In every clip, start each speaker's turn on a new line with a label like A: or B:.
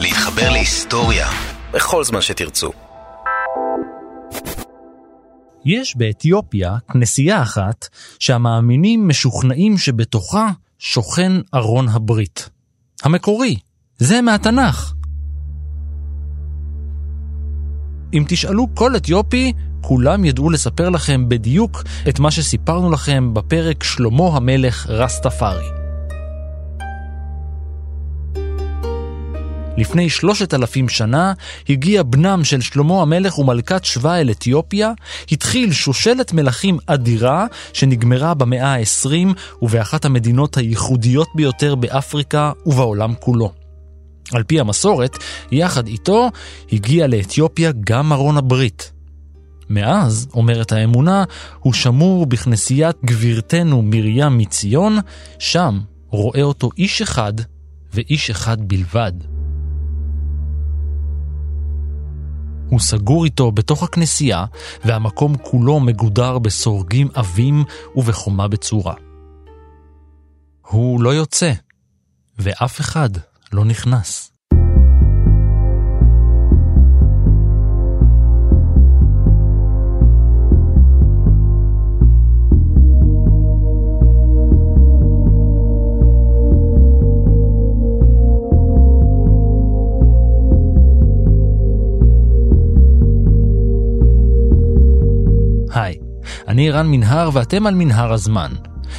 A: להתחבר להיסטוריה בכל זמן שתרצו.
B: יש באתיופיה כנסייה אחת שהמאמינים משוכנעים שבתוכה שוכן ארון הברית. המקורי, זה מהתנ"ך. אם תשאלו כל אתיופי, כולם ידעו לספר לכם בדיוק את מה שסיפרנו לכם בפרק שלמה המלך רסטפארי. לפני שלושת אלפים שנה הגיע בנם של שלמה המלך ומלכת שבא אל אתיופיה, התחיל שושלת מלכים אדירה שנגמרה במאה ה-20 ובאחת המדינות הייחודיות ביותר באפריקה ובעולם כולו. על פי המסורת, יחד איתו הגיע לאתיופיה גם ארון הברית. מאז, אומרת האמונה, הוא שמור בכנסיית גבירתנו מרים מציון, שם רואה אותו איש אחד ואיש אחד בלבד. הוא סגור איתו בתוך הכנסייה, והמקום כולו מגודר בסורגים עבים ובחומה בצורה. הוא לא יוצא, ואף אחד לא נכנס. אני רן מנהר ואתם על מנהר הזמן.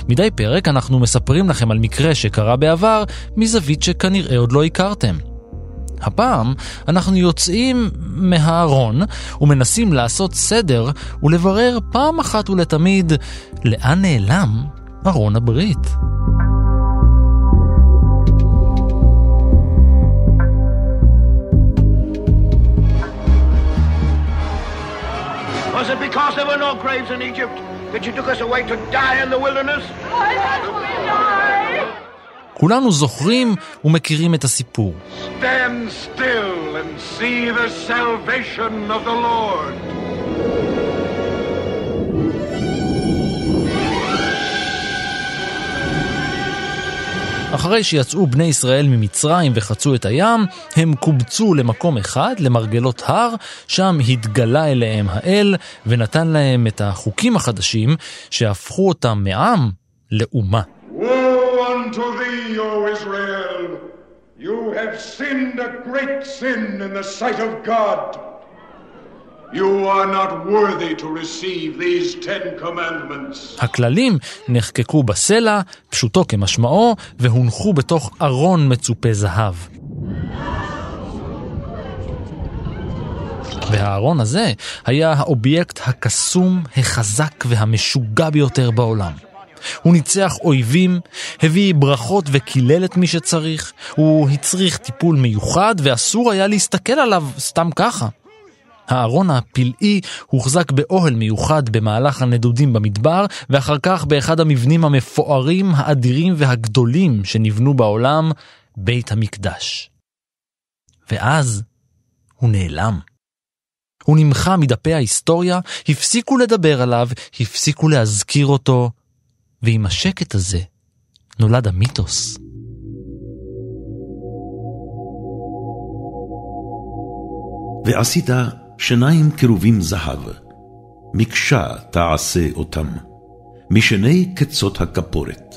B: מדי פרק אנחנו מספרים לכם על מקרה שקרה בעבר מזווית שכנראה עוד לא הכרתם. הפעם אנחנו יוצאים מהארון ומנסים לעשות סדר ולברר פעם אחת ולתמיד לאן נעלם ארון הברית.
C: Was it because there were no graves in Egypt that you took us away to die in the wilderness?
B: כולנו זוכרים ומכירים את הסיפור.
C: Stand still and see the salvation of the Lord.
B: אחרי שיצאו בני ישראל ממצרים וחצו את הים, הם קובצו למקום אחד, למרגלות הר, שם התגלה אליהם האל ונתן להם את החוקים החדשים שהפכו אותם מעם לאומה.
C: Israel! You have sinned a great sin in the sight of God.
B: הכללים נחקקו בסלע, פשוטו כמשמעו, והונחו בתוך ארון מצופה זהב. והארון הזה היה האובייקט הקסום, החזק והמשוגע ביותר בעולם. הוא ניצח אויבים, הביא ברכות וקילל את מי שצריך, הוא הצריך טיפול מיוחד ואסור היה להסתכל עליו סתם ככה. הארון הפלאי הוחזק באוהל מיוחד במהלך הנדודים במדבר, ואחר כך באחד המבנים המפוארים, האדירים והגדולים שנבנו בעולם, בית המקדש. ואז הוא נעלם. הוא נמחה מדפי ההיסטוריה, הפסיקו לדבר עליו, הפסיקו להזכיר אותו, ועם השקט הזה נולד המיתוס.
D: ועשית שניים קרובים זהב, מקשה תעשה אותם, משני קצות הכפורת.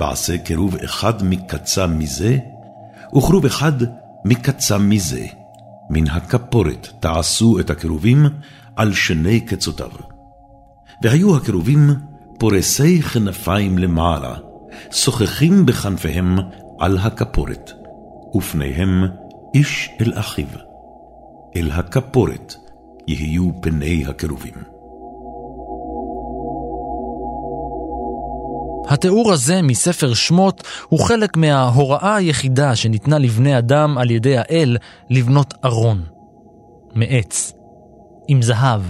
D: ועשה קירוב אחד מקצה מזה, וכרוב אחד מקצה מזה. מן הכפורת תעשו את הקירובים על שני קצותיו. והיו הקירובים פורסי כנפיים למעלה, שוחחים בכנפיהם על הכפורת, ופניהם איש אל אחיו. אל הכפורת יהיו פני הקירובים.
B: התיאור הזה מספר שמות הוא חלק מההוראה היחידה שניתנה לבני אדם על ידי האל לבנות ארון. מעץ. עם זהב.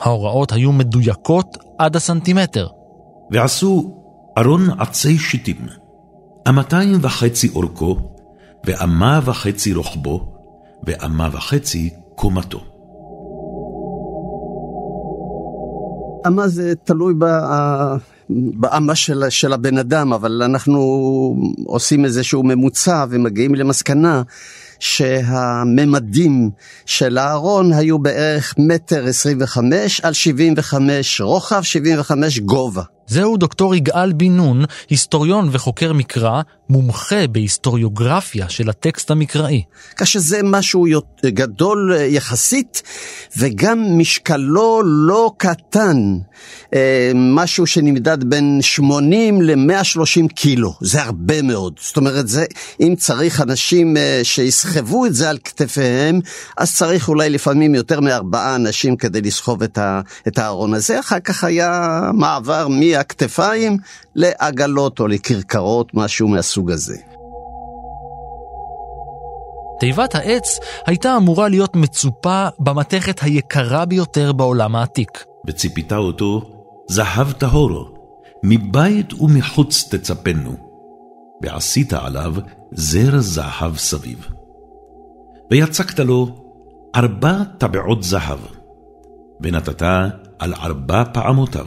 B: ההוראות היו מדויקות עד הסנטימטר.
D: ועשו ארון עצי שיטים, אמתיים וחצי אורכו, ואמה וחצי רוחבו, ואמה וחצי קומתו.
E: אמה זה תלוי באמה של, של הבן אדם, אבל אנחנו עושים איזשהו ממוצע ומגיעים למסקנה שהממדים של הארון היו בערך מטר עשרים וחמש על שבעים וחמש רוחב, שבעים וחמש גובה.
B: זהו דוקטור יגאל בן נון, היסטוריון וחוקר מקרא, מומחה בהיסטוריוגרפיה של הטקסט המקראי.
E: כאשר זה משהו גדול אה, יחסית, וגם משקלו לא קטן. אה, משהו שנמדד בין 80 ל-130 קילו, זה הרבה מאוד. זאת אומרת, זה, אם צריך אנשים אה, שיסחבו את זה על כתפיהם, אז צריך אולי לפעמים יותר מארבעה אנשים כדי לסחוב את הארון הזה. אחר כך היה מעבר מהכתפיים לעגלות או לכרכרות, משהו מהסוג הזה.
B: תיבת העץ הייתה אמורה להיות מצופה במתכת היקרה ביותר בעולם העתיק.
D: וציפית אותו זהב טהור, מבית ומחוץ תצפנו, ועשית עליו זר זהב סביב. ויצקת לו ארבע טבעות זהב, ונתת על ארבע פעמותיו,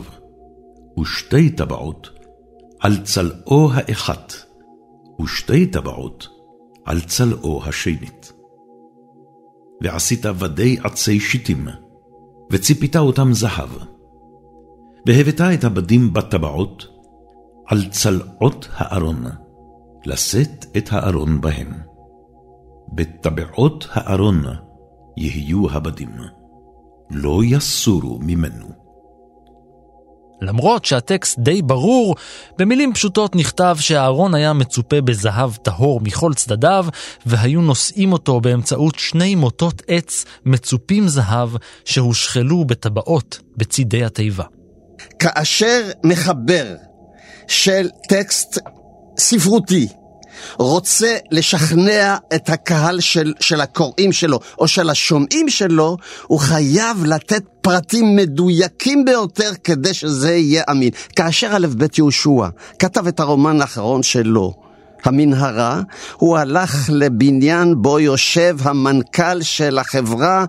D: ושתי טבעות על צלעו האחת, ושתי טבעות על צלעו השנית. ועשית ודי עצי שיטים, וציפית אותם זהב. והבאת את הבדים בטבעות על צלעות הארון, לשאת את הארון בהם. בטבעות הארון יהיו הבדים, לא יסורו ממנו.
B: למרות שהטקסט די ברור, במילים פשוטות נכתב שהארון היה מצופה בזהב טהור מכל צדדיו, והיו נושאים אותו באמצעות שני מוטות עץ מצופים זהב שהושחלו בטבעות בצידי התיבה.
E: כאשר מחבר של טקסט ספרותי רוצה לשכנע את הקהל של, של הקוראים שלו או של השומעים שלו, הוא חייב לתת פרטים מדויקים ביותר כדי שזה יהיה אמין. כאשר א' ב' יהושע כתב את הרומן האחרון שלו, המנהרה, הוא הלך לבניין בו יושב המנכ"ל של החברה,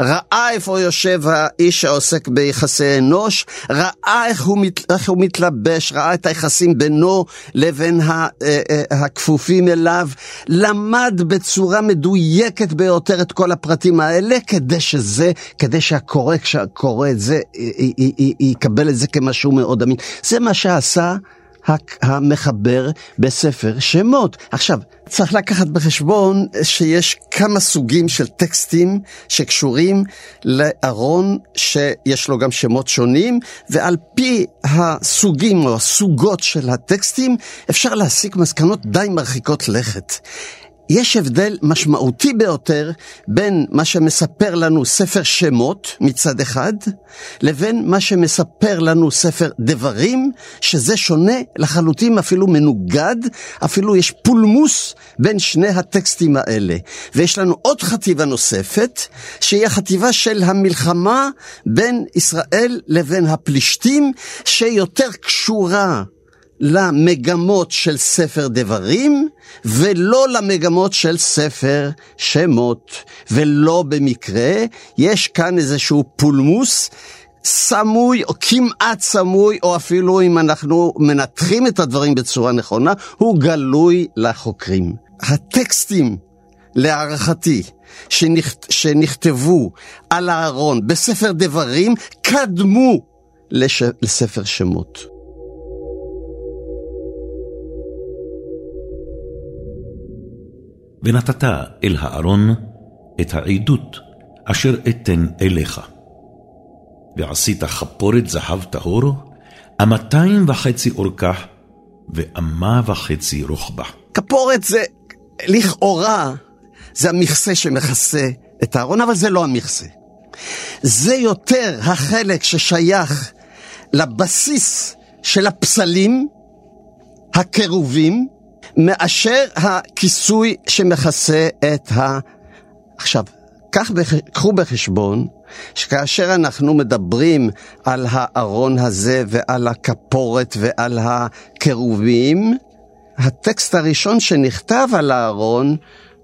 E: ראה איפה יושב האיש שעוסק ביחסי אנוש, ראה איך הוא, מת, איך הוא מתלבש, ראה את היחסים בינו לבין ה, אה, אה, הכפופים אליו, למד בצורה מדויקת ביותר את כל הפרטים האלה, כדי שזה, כדי שהקורא, כשהקורא את זה, יקבל את זה כמשהו מאוד אמין. זה מה שעשה המחבר בספר שמות. עכשיו, צריך לקחת בחשבון שיש כמה סוגים של טקסטים שקשורים לארון שיש לו גם שמות שונים, ועל פי הסוגים או הסוגות של הטקסטים אפשר להסיק מסקנות די מרחיקות לכת. יש הבדל משמעותי ביותר בין מה שמספר לנו ספר שמות מצד אחד, לבין מה שמספר לנו ספר דברים, שזה שונה לחלוטין, אפילו מנוגד, אפילו יש פולמוס בין שני הטקסטים האלה. ויש לנו עוד חטיבה נוספת, שהיא החטיבה של המלחמה בין ישראל לבין הפלישתים, שיותר קשורה למגמות של ספר דברים, ולא למגמות של ספר שמות. ולא במקרה, יש כאן איזשהו פולמוס סמוי, או כמעט סמוי, או אפילו אם אנחנו מנתחים את הדברים בצורה נכונה, הוא גלוי לחוקרים. הטקסטים, להערכתי, שנכת, שנכתבו על הארון בספר דברים, קדמו לש, לספר שמות.
D: ונתת אל הארון את העדות אשר אתן אליך. ועשית חפורת זהב טהור, אמתיים וחצי אורכה, ואמה וחצי רוחבה.
E: כפורת זה, לכאורה, זה המכסה שמכסה את הארון, אבל זה לא המכסה. זה יותר החלק ששייך לבסיס של הפסלים, הקירובים, מאשר הכיסוי שמכסה את ה... עכשיו, בח... קחו בחשבון שכאשר אנחנו מדברים על הארון הזה ועל הכפורת ועל הקירובים, הטקסט הראשון שנכתב על הארון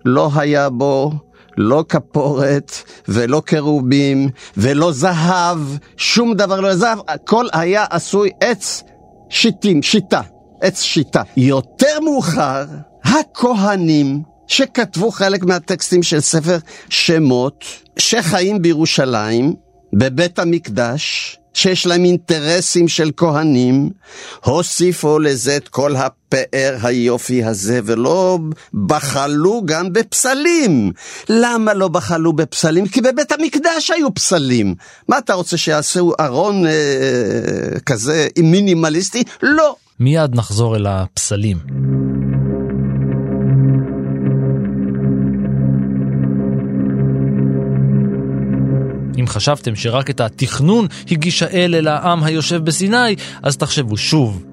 E: לא היה בו לא כפורת ולא קרובים ולא זהב, שום דבר לא זהב, הכל היה עשוי עץ שיטים, שיטה, עץ שיטה. יותר מאוחר, הכהנים שכתבו חלק מהטקסטים של ספר שמות, שחיים בירושלים, בבית המקדש, שיש להם אינטרסים של כהנים, הוסיפו לזה את כל הפאר היופי הזה, ולא בחלו גם בפסלים. למה לא בחלו בפסלים? כי בבית המקדש היו פסלים. מה אתה רוצה שיעשו ארון אה, כזה מינימליסטי? לא.
B: מיד נחזור אל הפסלים. אם חשבתם שרק את התכנון הגיש האל אל העם היושב בסיני, אז תחשבו שוב.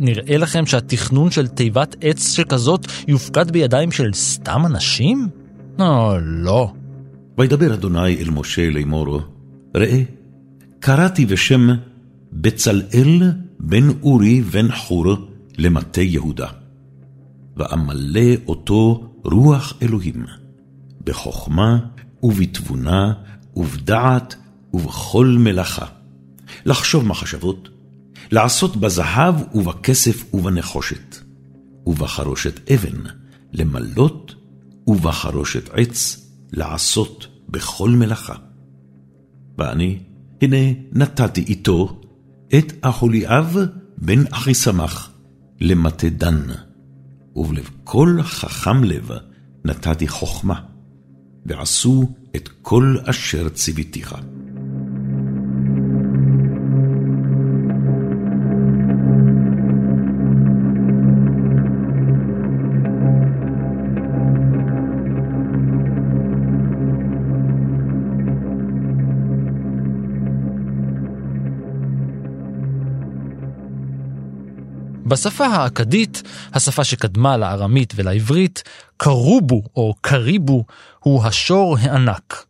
B: נראה לכם שהתכנון של תיבת עץ שכזאת יופקד בידיים של סתם אנשים? או, לא.
D: וידבר אדוני אל משה לאמור, ראה, קראתי בשם בצלאל בן אורי בן חור למטה יהודה, ואמלא אותו רוח אלוהים, בחוכמה ובתבונה ובדעת ובכל מלאכה, לחשוב מחשבות, לעשות בזהב ובכסף ובנחושת, ובחרושת אבן, למלות, ובחרושת עץ, לעשות בכל מלאכה. ואני, הנה נתתי איתו את אחוליאב בן אחיסמך למטה דן, ובלב כל חכם לב נתתי חוכמה, ועשו את כל אשר ציוויתיך.
B: בשפה האכדית, השפה שקדמה לארמית ולעברית, קרובו או קריבו הוא השור הענק.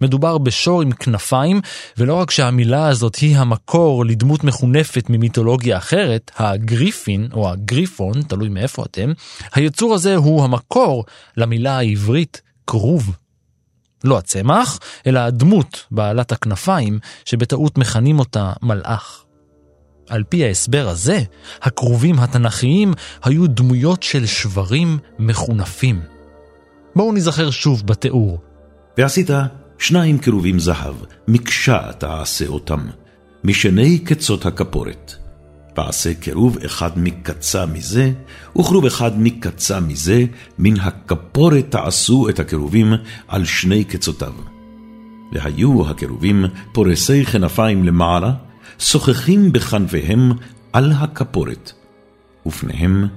B: מדובר בשור עם כנפיים, ולא רק שהמילה הזאת היא המקור לדמות מחונפת ממיתולוגיה אחרת, הגריפין או הגריפון, תלוי מאיפה אתם, היצור הזה הוא המקור למילה העברית כרוב. לא הצמח, אלא הדמות בעלת הכנפיים, שבטעות מכנים אותה מלאך. על פי ההסבר הזה, הכרובים התנ"כיים היו דמויות של שברים מחונפים. בואו נזכר שוב בתיאור.
D: ועשית שניים כרובים זהב, מקשה תעשה אותם, משני קצות הכפורת. ועשה כרוב אחד מקצה מזה, וכרוב אחד מקצה מזה, מן הכפורת תעשו את הכרובים על שני קצותיו. והיו הכרובים פורסי כנפיים למעלה, שוחחים בכנפיהם על הכפורת, ופניהם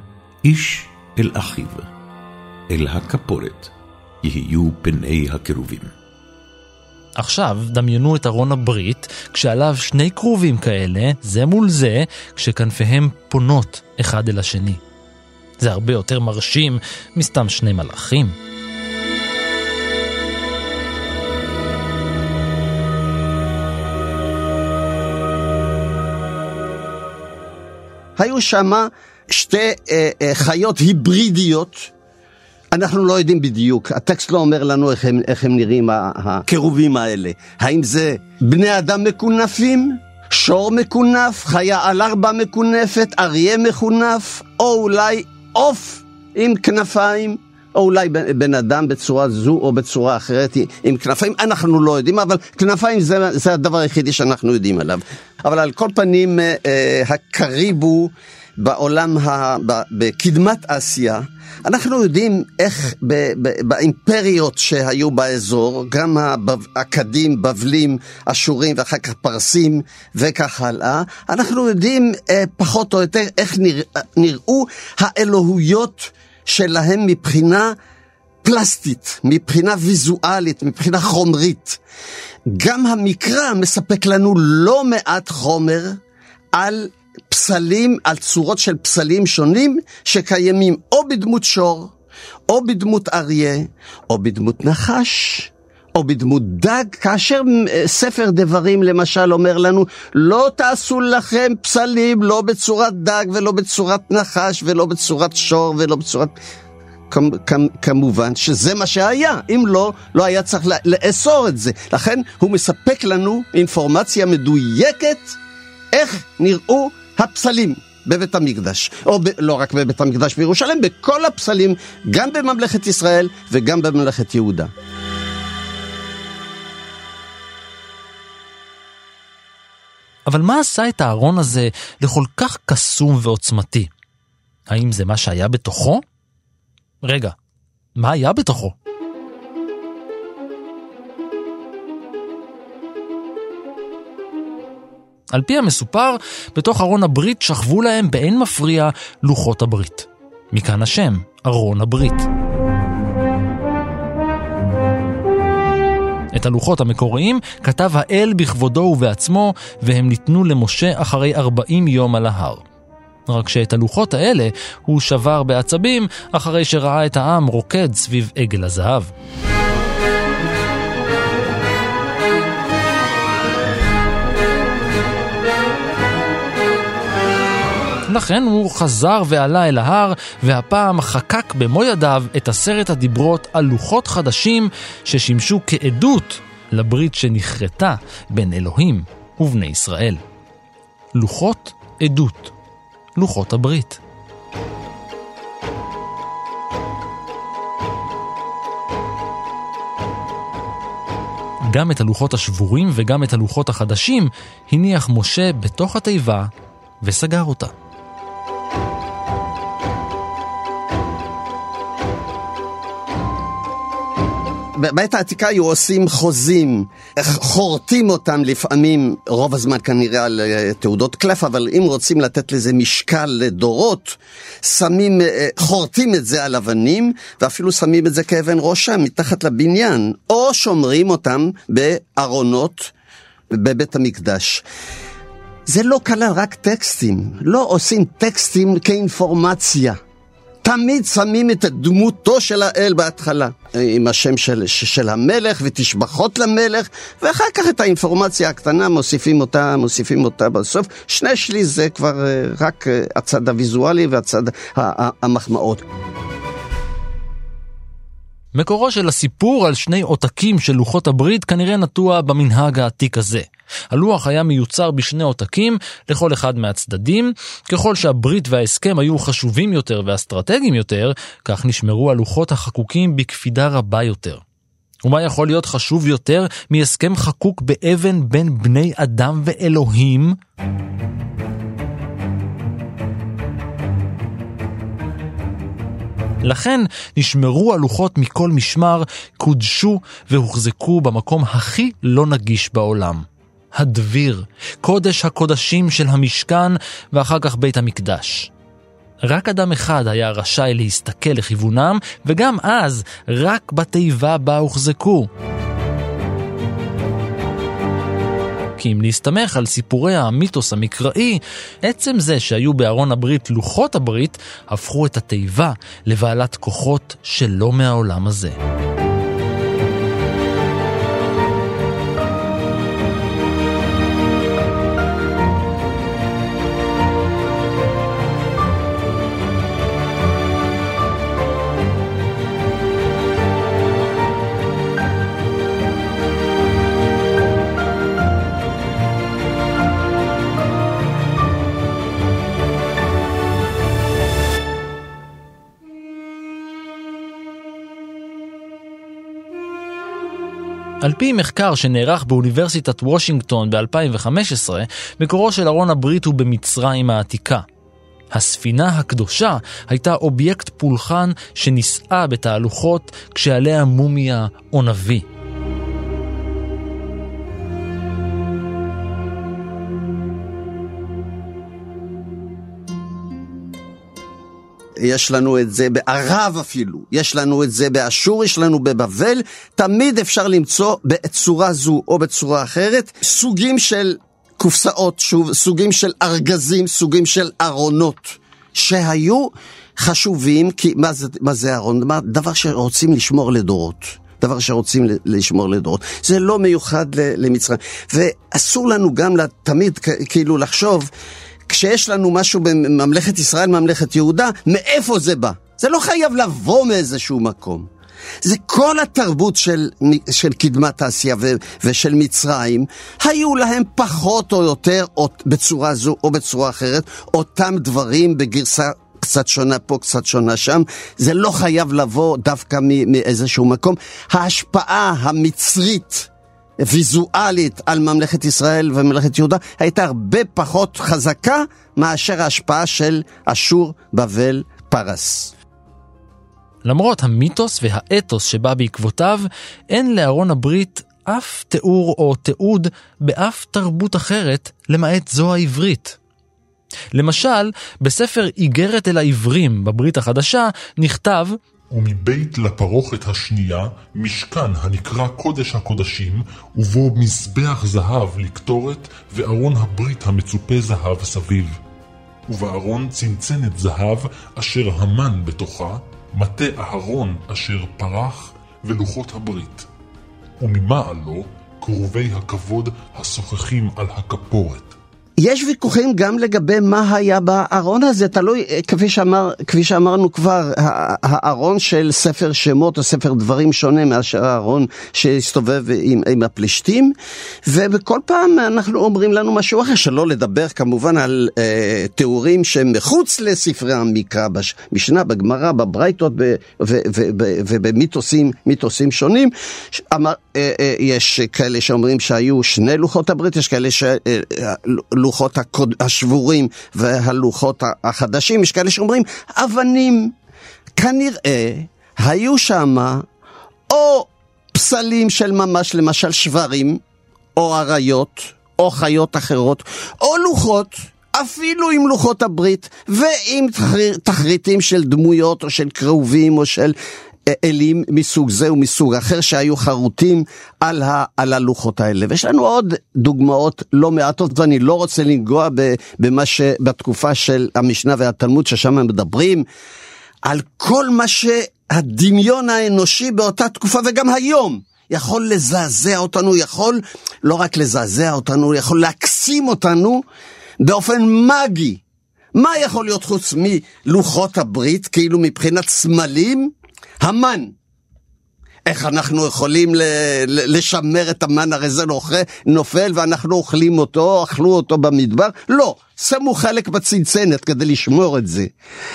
D: איש אל אחיו. אל הכפורת יהיו פני הכרובים.
B: עכשיו דמיינו את ארון הברית, כשעליו שני כרובים כאלה, זה מול זה, כשכנפיהם פונות אחד אל השני. זה הרבה יותר מרשים מסתם שני מלאכים.
E: היו שם שתי אה, אה, חיות היברידיות, אנחנו לא יודעים בדיוק, הטקסט לא אומר לנו איך הם, איך הם נראים הקירובים האלה. האם זה בני אדם מקונפים, שור מקונף, חיה על ארבע מקונפת, אריה מקונף, או אולי עוף עם כנפיים, או אולי בן אדם בצורה זו או בצורה אחרת עם כנפיים, אנחנו לא יודעים, אבל כנפיים זה, זה הדבר היחידי שאנחנו יודעים עליו. אבל על כל פנים, אה, אה, הקריבו בעולם, ה, בקדמת אסיה, אנחנו יודעים איך ב, ב, באימפריות שהיו באזור, גם האכדים, בבלים, אשורים ואחר כך פרסים וכך הלאה, אנחנו יודעים אה, פחות או יותר איך נרא, נראו האלוהויות שלהם מבחינה פלסטית, מבחינה ויזואלית, מבחינה חומרית. גם המקרא מספק לנו לא מעט חומר על פסלים, על צורות של פסלים שונים שקיימים או בדמות שור, או בדמות אריה, או בדמות נחש, או בדמות דג, כאשר אה, ספר דברים למשל אומר לנו, לא תעשו לכם פסלים לא בצורת דג ולא בצורת נחש ולא בצורת שור ולא בצורת... כמובן שזה מה שהיה, אם לא, לא היה צריך לאסור את זה. לכן הוא מספק לנו אינפורמציה מדויקת איך נראו הפסלים בבית המקדש, או ב, לא רק בבית המקדש בירושלים, בכל הפסלים, גם בממלכת ישראל וגם בממלכת יהודה.
B: אבל מה עשה את הארון הזה לכל כך קסום ועוצמתי? האם זה מה שהיה בתוכו? רגע, מה היה בתוכו? על פי המסופר, בתוך ארון הברית שכבו להם באין מפריע לוחות הברית. מכאן השם, ארון הברית. את הלוחות המקוריים כתב האל בכבודו ובעצמו, והם ניתנו למשה אחרי ארבעים יום על ההר. רק שאת הלוחות האלה הוא שבר בעצבים אחרי שראה את העם רוקד סביב עגל הזהב. לכן הוא חזר ועלה אל ההר, והפעם חקק במו ידיו את עשרת הדיברות על לוחות חדשים ששימשו כעדות לברית שנכרתה בין אלוהים ובני ישראל. לוחות עדות, לוחות הברית. גם את הלוחות השבורים וגם את הלוחות החדשים הניח משה בתוך התיבה וסגר אותה.
E: בעת העתיקה היו עושים חוזים, חורטים אותם לפעמים, רוב הזמן כנראה על אה, תעודות קלף, אבל אם רוצים לתת לזה משקל לדורות, שמים, אה, חורטים את זה על אבנים, ואפילו שמים את זה כאבן ראשה מתחת לבניין, או שומרים אותם בארונות בבית המקדש. זה לא כלל רק טקסטים, לא עושים טקסטים כאינפורמציה. תמיד שמים את דמותו של האל בהתחלה, עם השם של, של המלך ותשבחות למלך, ואחר כך את האינפורמציה הקטנה מוסיפים אותה, מוסיפים אותה בסוף. שני שליש זה כבר אה, רק אה, הצד הוויזואלי והצד המחמאות.
B: מקורו של הסיפור על שני עותקים של לוחות הברית כנראה נטוע במנהג העתיק הזה. הלוח היה מיוצר בשני עותקים לכל אחד מהצדדים. ככל שהברית וההסכם היו חשובים יותר ואסטרטגיים יותר, כך נשמרו הלוחות החקוקים בקפידה רבה יותר. ומה יכול להיות חשוב יותר מהסכם חקוק באבן בין בני אדם ואלוהים? לכן נשמרו הלוחות מכל משמר, קודשו והוחזקו במקום הכי לא נגיש בעולם. הדביר, קודש הקודשים של המשכן ואחר כך בית המקדש. רק אדם אחד היה רשאי להסתכל לכיוונם, וגם אז רק בתיבה בה הוחזקו. כי אם להסתמך על סיפורי המיתוס המקראי, עצם זה שהיו בארון הברית לוחות הברית, הפכו את התיבה לבעלת כוחות שלא מהעולם הזה. על פי מחקר שנערך באוניברסיטת וושינגטון ב-2015, מקורו של ארון הברית הוא במצרים העתיקה. הספינה הקדושה הייתה אובייקט פולחן שנישאה בתהלוכות כשעליה מומיה או נביא.
E: יש לנו את זה בערב אפילו, יש לנו את זה באשור, יש לנו בבבל, תמיד אפשר למצוא בצורה זו או בצורה אחרת סוגים של קופסאות, שוב, סוגים של ארגזים, סוגים של ארונות, שהיו חשובים, כי מה זה, מה זה ארון? דבר שרוצים לשמור לדורות. דבר שרוצים לשמור לדורות. זה לא מיוחד למצרים. ואסור לנו גם תמיד כאילו לחשוב כשיש לנו משהו בממלכת ישראל, ממלכת יהודה, מאיפה זה בא? זה לא חייב לבוא מאיזשהו מקום. זה כל התרבות של, של קדמת אסיה ו, ושל מצרים, היו להם פחות או יותר, או בצורה זו או בצורה אחרת, אותם דברים בגרסה קצת שונה פה, קצת שונה שם. זה לא חייב לבוא דווקא מאיזשהו מקום. ההשפעה המצרית, ויזואלית, על ממלכת ישראל וממלכת יהודה, הייתה הרבה פחות חזקה מאשר ההשפעה של אשור, בבל, פרס.
B: למרות המיתוס והאתוס שבא בעקבותיו, אין לארון הברית אף תיאור או תיעוד באף תרבות אחרת, למעט זו העברית. למשל, בספר איגרת אל העברים בברית החדשה נכתב
F: ומבית לפרוכת השנייה, משכן הנקרא קודש הקודשים, ובו מזבח זהב לקטורת, וארון הברית המצופה זהב סביב. ובארון צנצנת זהב, אשר המן בתוכה, מטה אהרון אשר פרח, ולוחות הברית. וממעלו, כרובי הכבוד השוחחים על הכפורת.
E: יש ויכוחים גם לגבי מה היה בארון הזה, תלוי, אה, כפי, שאמר, כפי שאמרנו כבר, הארון של ספר שמות או ספר דברים שונה מאשר הארון שהסתובב עם, עם הפלישתים, ובכל פעם אנחנו אומרים לנו משהו אחר, שלא לדבר כמובן על אה, תיאורים שהם מחוץ לספרי המקרא, במשנה, בגמרא, בברייתות ובמיתוסים שונים. אמר, אה, אה, יש כאלה שאומרים שהיו שני לוחות הברית, יש כאלה ש... הלוחות הקוד, השבורים והלוחות החדשים, יש כאלה שאומרים אבנים. כנראה היו שם או פסלים של ממש, למשל שברים, או אריות, או חיות אחרות, או לוחות. אפילו עם לוחות הברית ועם תחריטים של דמויות או של כרובים או של אלים מסוג זה ומסוג אחר שהיו חרוטים על, ה, על הלוחות האלה. ויש לנו עוד דוגמאות לא מעטות, ואני לא רוצה לנגוע במה שבתקופה של המשנה והתלמוד, ששם הם מדברים על כל מה שהדמיון האנושי באותה תקופה וגם היום. יכול לזעזע אותנו, יכול לא רק לזעזע אותנו, יכול להקסים אותנו באופן מגי. מה יכול להיות חוץ מלוחות הברית, כאילו מבחינת סמלים? המן. איך אנחנו יכולים לשמר את המן, הרי זה נופל ואנחנו אוכלים אותו, אכלו אותו במדבר? לא, שמו חלק בצנצנת כדי לשמור את זה.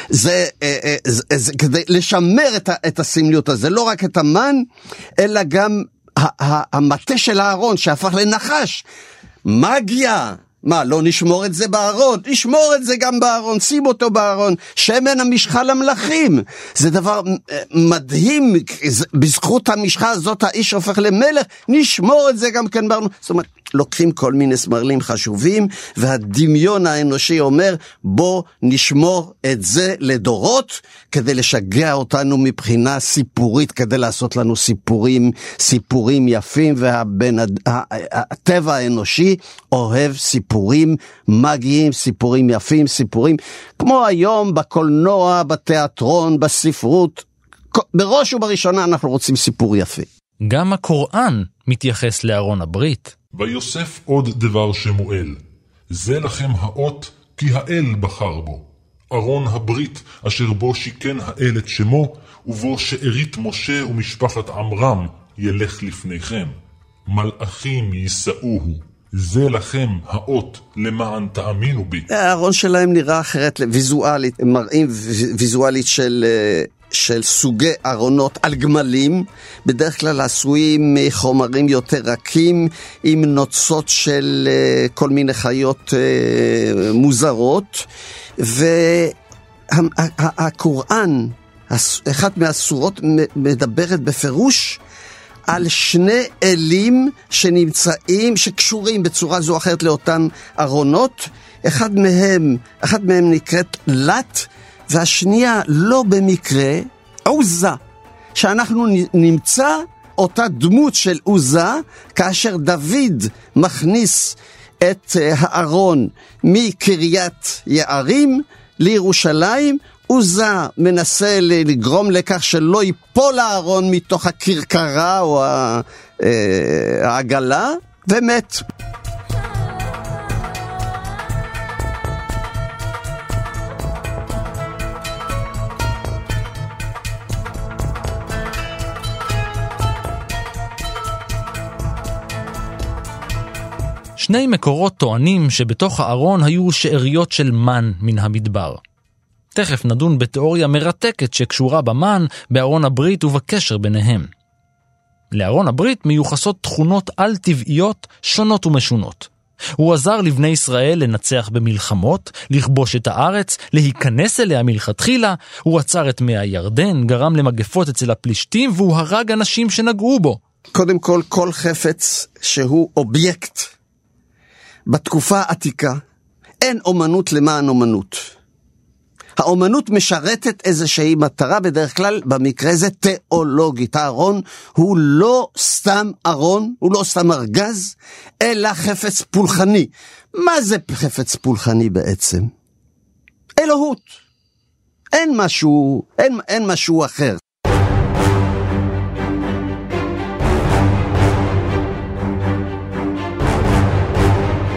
E: זה, אה, אה, זה, זה כדי לשמר את, את הסמליות הזה, לא רק את המן, אלא גם המטה של אהרון שהפך לנחש. מגיה, מה, לא נשמור את זה בארון? נשמור את זה גם בארון, שים אותו בארון. שמן המשחה למלכים. זה דבר אה, מדהים, בזכות המשחה הזאת האיש הופך למלך, נשמור את זה גם כן בארון. זאת אומרת, לוקחים כל מיני סמרלים חשובים, והדמיון האנושי אומר, בוא נשמור את זה לדורות, כדי לשגע אותנו מבחינה סיפורית, כדי לעשות לנו סיפורים, סיפורים יפים, והטבע האנושי אוהב סיפורים מגיים, סיפורים יפים, סיפורים כמו היום בקולנוע, בתיאטרון, בספרות. בראש ובראשונה אנחנו רוצים סיפור יפה.
B: גם הקוראן מתייחס לארון הברית.
F: ויוסף עוד דבר שמואל, זה לכם האות כי האל בחר בו. ארון הברית אשר בו שיכן האל את שמו, ובו שארית משה ומשפחת עמרם ילך לפניכם. מלאכים יישאוהו. זה לכם האות למען תאמינו בי.
E: הארון שלהם נראה אחרת ויזואלית, מראים ויזואלית של אה, של סוגי ארונות על גמלים, בדרך כלל עשויים מחומרים יותר רכים, עם נוצות של uh, כל מיני חיות uh, מוזרות, והקוראן, אחת מהסורות מדברת בפירוש על שני אלים שנמצאים, שקשורים בצורה זו או אחרת לאותם ארונות. אחד מהם, אחד מהם נקראת לת, והשנייה לא במקרה עוזה, שאנחנו נמצא אותה דמות של עוזה כאשר דוד מכניס את אה, הארון מקריית יערים לירושלים, עוזה מנסה לגרום לכך שלא ייפול הארון מתוך הכרכרה או אה, העגלה, ומת.
B: שני מקורות טוענים שבתוך הארון היו שאריות של מן מן המדבר. תכף נדון בתיאוריה מרתקת שקשורה במן, בארון הברית ובקשר ביניהם. לארון הברית מיוחסות תכונות על-טבעיות שונות ומשונות. הוא עזר לבני ישראל לנצח במלחמות, לכבוש את הארץ, להיכנס אליה מלכתחילה, הוא עצר את מי הירדן, גרם למגפות אצל הפלישתים, והוא הרג אנשים שנגעו בו.
E: קודם כל, כל חפץ שהוא אובייקט בתקופה העתיקה, אין אומנות למען אומנות. האומנות משרתת איזושהי מטרה, בדרך כלל במקרה זה תיאולוגית. הארון הוא לא סתם ארון, הוא לא סתם ארגז, אלא חפץ פולחני. מה זה חפץ פולחני בעצם? אלוהות. אין משהו, אין, אין משהו אחר.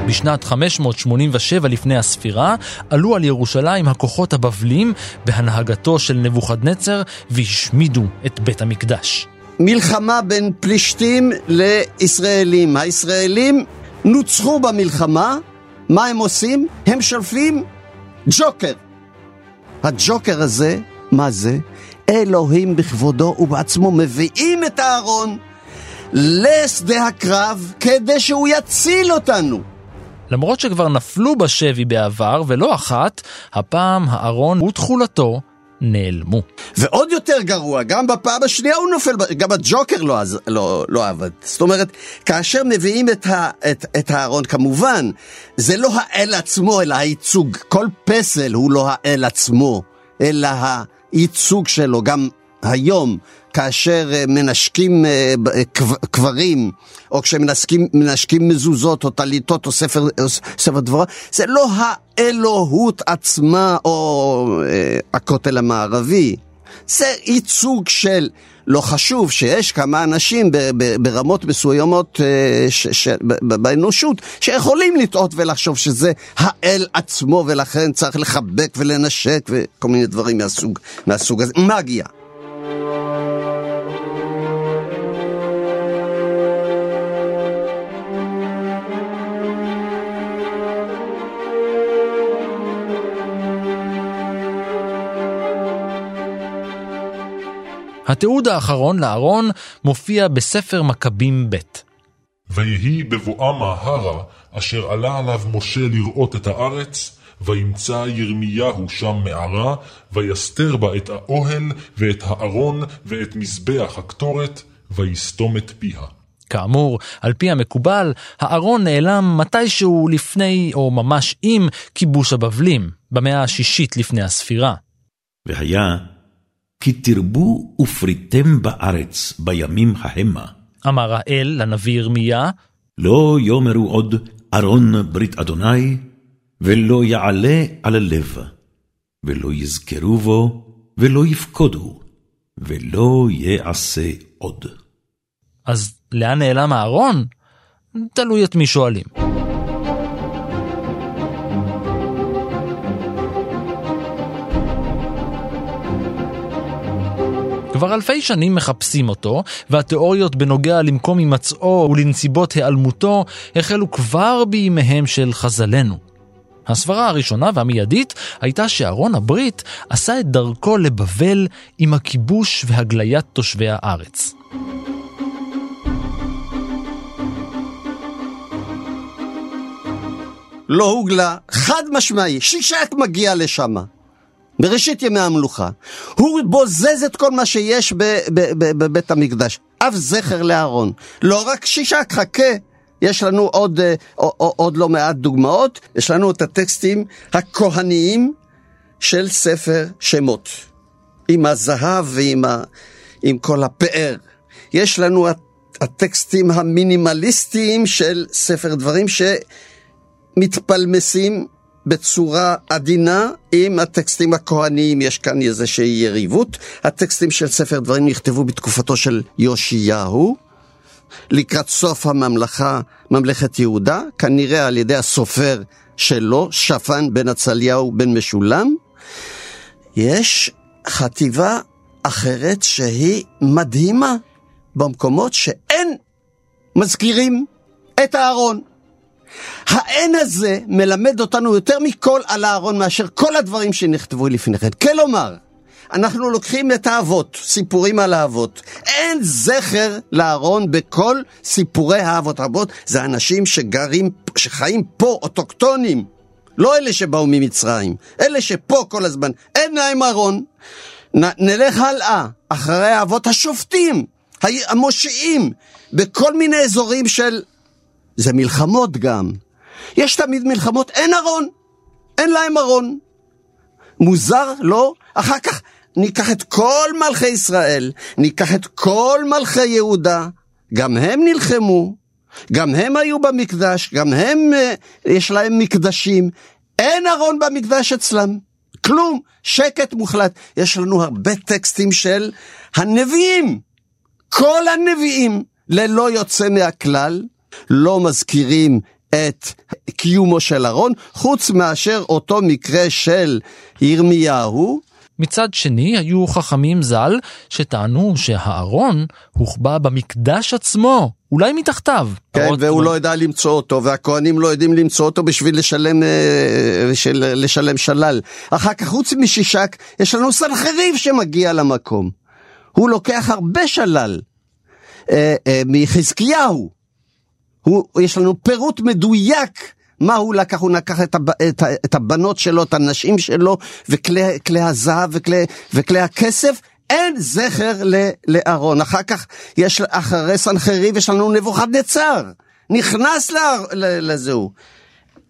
B: בשנת 587 לפני הספירה עלו על ירושלים הכוחות הבבלים בהנהגתו של נבוכדנצר והשמידו את בית המקדש.
E: מלחמה בין פלישתים לישראלים. הישראלים נוצחו במלחמה, מה הם עושים? הם שלפים ג'וקר. הג'וקר הזה, מה זה? אלוהים בכבודו ובעצמו מביאים את הארון לשדה הקרב כדי שהוא יציל אותנו.
B: למרות שכבר נפלו בשבי בעבר ולא אחת, הפעם הארון ותכולתו נעלמו.
E: ועוד יותר גרוע, גם בפעם השנייה הוא נופל, גם הג'וקר לא, לא, לא עבד. זאת אומרת, כאשר מביאים את, ה, את, את הארון, כמובן, זה לא האל עצמו, אלא הייצוג. כל פסל הוא לא האל עצמו, אלא הייצוג שלו. גם היום, כאשר אה, מנשקים אה, אה, קברים, או כשמנשקים מזוזות או טליתות או ספר, ספר דבורה, זה לא האלוהות עצמה או הכותל המערבי. זה ייצוג של, לא חשוב שיש כמה אנשים ברמות מסוימות באנושות שיכולים לטעות ולחשוב שזה האל עצמו ולכן צריך לחבק ולנשק וכל מיני דברים מהסוג, מהסוג הזה. מגיה.
B: התיעוד האחרון לארון מופיע בספר מכבים ב'.
F: ויהי בבואם ההרה, אשר עלה עליו משה לראות את הארץ, וימצא ירמיהו שם מערה, ויסתר בה את האוהל, ואת הארון, ואת מזבח הקטורת, ויסתום את פיה.
B: כאמור, על פי המקובל, הארון נעלם מתישהו לפני, או ממש עם, כיבוש הבבלים, במאה השישית לפני הספירה.
D: והיה כי תרבו ופריתם בארץ בימים ההמה.
B: אמר האל לנביא ירמיה,
D: לא יאמרו עוד ארון ברית אדוני, ולא יעלה על הלב, ולא יזכרו בו, ולא יפקודו, ולא יעשה עוד.
B: אז לאן נעלם הארון? תלוי את מי שואלים. כבר אלפי שנים מחפשים אותו, והתיאוריות בנוגע למקום הימצאו ולנסיבות היעלמותו החלו כבר בימיהם של חז"לינו. הסברה הראשונה והמיידית הייתה שארון הברית עשה את דרכו לבבל עם הכיבוש והגליית תושבי הארץ.
E: לא הוגלה, חד משמעי, שישק מגיע לשם. בראשית ימי המלוכה. הוא בוזז את כל מה שיש בבית המקדש. אף זכר לאהרון. לא רק שישק, חכה. יש לנו עוד, אה, עוד לא מעט דוגמאות. יש לנו את הטקסטים הכהניים של ספר שמות. עם הזהב ועם ה, עם כל הפאר. יש לנו הטקסטים המינימליסטיים של ספר דברים שמתפלמסים בצורה עדינה עם הטקסטים הכהניים, יש כאן איזושהי יריבות. הטקסטים של ספר דברים נכתבו בתקופתו של יאשיהו, לקראת סוף הממלכה, ממלכת יהודה, כנראה על ידי הסופר שלו, שפן בן עצליהו בן משולם. יש חטיבה אחרת שהיא מדהימה במקומות שאין מזכירים את הארון. האין הזה מלמד אותנו יותר מכל על אהרון מאשר כל הדברים שנכתבו לפני כן. כלומר, אנחנו לוקחים את האבות, סיפורים על האבות. אין זכר לאהרון בכל סיפורי האבות. רבות זה אנשים שגרים, שחיים פה, אוטוקטונים. לא אלה שבאו ממצרים, אלה שפה כל הזמן. אין להם ארון. נ, נלך הלאה, אחרי האבות השופטים, המושיעים, בכל מיני אזורים של... זה מלחמות גם. יש תמיד מלחמות, אין ארון. אין להם ארון. מוזר, לא? אחר כך ניקח את כל מלכי ישראל, ניקח את כל מלכי יהודה, גם הם נלחמו, גם הם היו במקדש, גם הם, אה, יש להם מקדשים. אין ארון במקדש אצלם. כלום, שקט מוחלט. יש לנו הרבה טקסטים של הנביאים. כל הנביאים, ללא יוצא מהכלל, לא מזכירים את קיומו של ארון, חוץ מאשר אותו מקרה של ירמיהו.
B: מצד שני, היו חכמים ז"ל שטענו שהארון הוחבא במקדש עצמו, אולי מתחתיו.
E: כן, והוא לא ידע למצוא אותו, והכוהנים לא יודעים למצוא אותו בשביל לשלם, אה, של, לשלם שלל. אחר כך, חוץ משישק, יש לנו סנחריב שמגיע למקום. הוא לוקח הרבה שלל אה, אה, מחזקיהו. יש לנו פירוט מדויק מה הוא לקח? הוא לקח את, הב, את, את הבנות שלו, את הנשים שלו, וכלי הזהב וכלי, וכלי הכסף. אין זכר לאהרון. אחר כך, יש, אחרי סנחריב יש לנו נבוכדנצר. נכנס לזהו.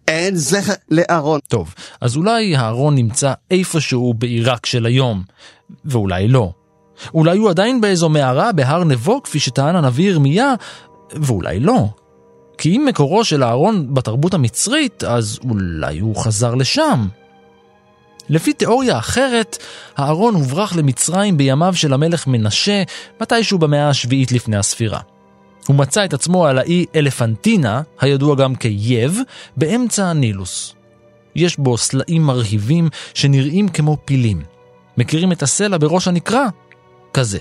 E: אין זכר לאהרון.
B: טוב, אז אולי אהרון נמצא איפשהו בעיראק של היום, ואולי לא. אולי הוא עדיין באיזו מערה בהר נבו, כפי שטען הנביא ירמיה, ואולי לא. כי אם מקורו של אהרון בתרבות המצרית, אז אולי הוא חזר לשם. לפי תיאוריה אחרת, אהרון הוברח למצרים בימיו של המלך מנשה, מתישהו במאה השביעית לפני הספירה. הוא מצא את עצמו על האי אלפנטינה, הידוע גם כייב, באמצע הנילוס. יש בו סלעים מרהיבים שנראים כמו פילים. מכירים את הסלע בראש הנקרה? כזה.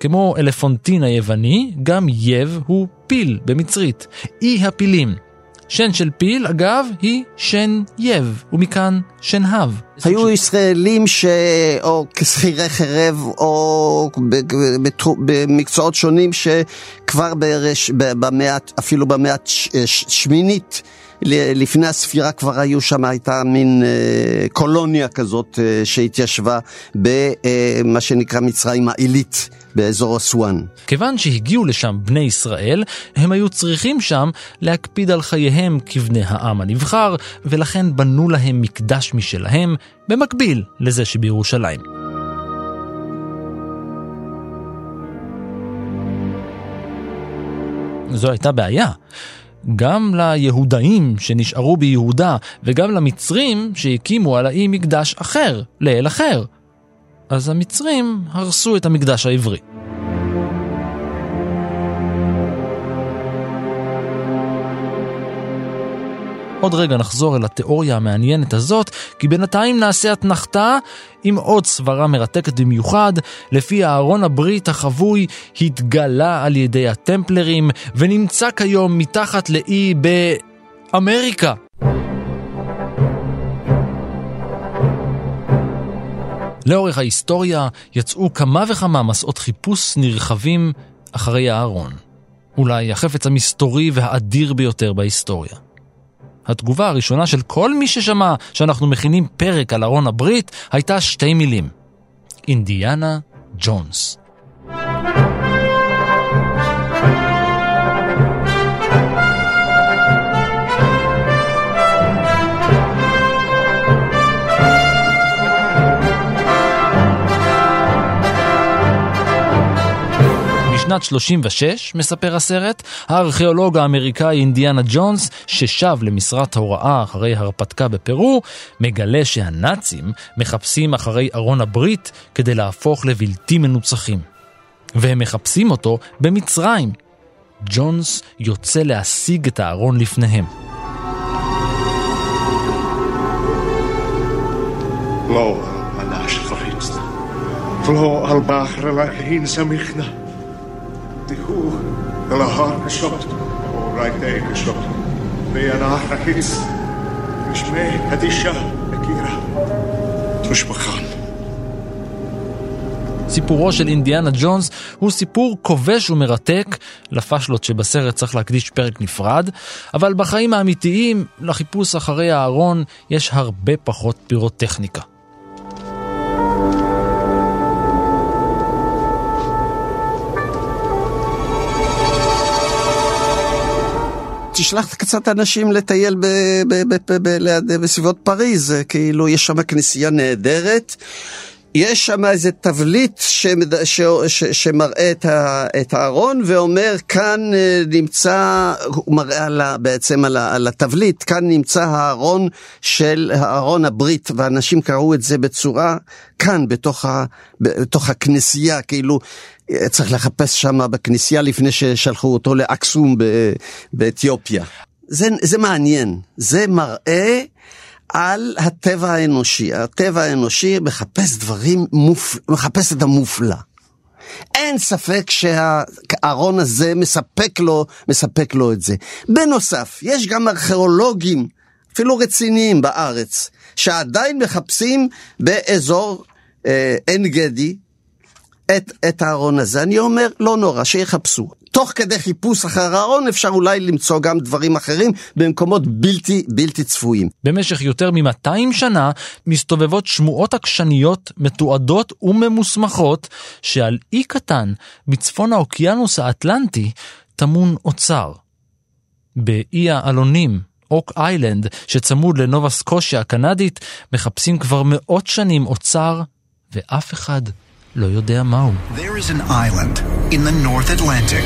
B: כמו אלפונטין היווני, גם יב הוא פיל במצרית, אי הפילים. שן של פיל, אגב, היא שן יב, ומכאן שנהב.
E: היו של... ישראלים ש... או כשכירי חרב, או במקצועות שונים, שכבר ברש... במאה, אפילו במאה השמינית, לפני הספירה כבר היו שם, הייתה מין אה, קולוניה כזאת אה, שהתיישבה במה אה, שנקרא מצרים העילית. באזור אסואן.
B: כיוון שהגיעו לשם בני ישראל, הם היו צריכים שם להקפיד על חייהם כבני העם הנבחר, ולכן בנו להם מקדש משלהם, במקביל לזה שבירושלים. זו הייתה בעיה. גם ליהודאים שנשארו ביהודה וגם למצרים שהקימו על האי מקדש אחר, לאל אחר. אז המצרים הרסו את המקדש העברי. עוד רגע נחזור אל התיאוריה המעניינת הזאת, כי בינתיים נעשה אתנחתה עם עוד סברה מרתקת במיוחד, לפי אהרון הברית החבוי התגלה על ידי הטמפלרים ונמצא כיום מתחת לאי באמריקה. לאורך ההיסטוריה יצאו כמה וכמה מסעות חיפוש נרחבים אחרי הארון. אולי החפץ המסתורי והאדיר ביותר בהיסטוריה. התגובה הראשונה של כל מי ששמע שאנחנו מכינים פרק על ארון הברית הייתה שתי מילים: אינדיאנה ג'ונס. בשנת 36, מספר הסרט, הארכיאולוג האמריקאי אינדיאנה ג'ונס, ששב למשרת הוראה אחרי הרפתקה בפרו, מגלה שהנאצים מחפשים אחרי ארון הברית כדי להפוך לבלתי מנוצחים. והם מחפשים אותו במצרים. ג'ונס יוצא להשיג את הארון לפניהם.
C: Lo an as verhitst. Flo al bachar gysot. Fe an ach a hits. Ys me, hadisha, a gira. Tush bachan.
B: סיפורו של אינדיאנה ג'ונס הוא סיפור כובש ומרתק, לפשלות שבסרט צריך להקדיש פרק נפרד, אבל בחיים האמיתיים, לחיפוש אחרי הארון, יש הרבה פחות פירוטכניקה.
E: תשלח קצת אנשים לטייל ב, ב, ב, ב, ב, בסביבות פריז, כאילו יש שם כנסייה נהדרת. יש שם איזה תבליט שמד... ש... ש... שמראה את, ה... את הארון ואומר כאן אה, נמצא, הוא מראה על ה... בעצם על, ה... על התבליט, כאן נמצא הארון של הארון הברית ואנשים קראו את זה בצורה כאן בתוך, ה... בתוך הכנסייה, כאילו אה, צריך לחפש שם בכנסייה לפני ששלחו אותו לאקסום. באתיופיה. זה, זה מעניין, זה מראה על הטבע האנושי. הטבע האנושי מחפש דברים, מופ... מחפש את המופלא. אין ספק שהארון הזה מספק לו, מספק לו את זה. בנוסף, יש גם ארכיאולוגים, אפילו רציניים בארץ, שעדיין מחפשים באזור אה, עין גדי את, את הארון הזה. אני אומר, לא נורא, שיחפשו. תוך כדי חיפוש אחר הארון אפשר אולי למצוא גם דברים אחרים במקומות בלתי בלתי צפויים.
B: במשך יותר מ-200 שנה מסתובבות שמועות עקשניות, מתועדות וממוסמכות שעל אי קטן בצפון האוקיינוס האטלנטי טמון אוצר. באי האלונים, אוק איילנד, שצמוד לנובה סקושיה הקנדית, מחפשים כבר מאות שנים אוצר, ואף אחד לא יודע מהו.
A: There is an island in the North Atlantic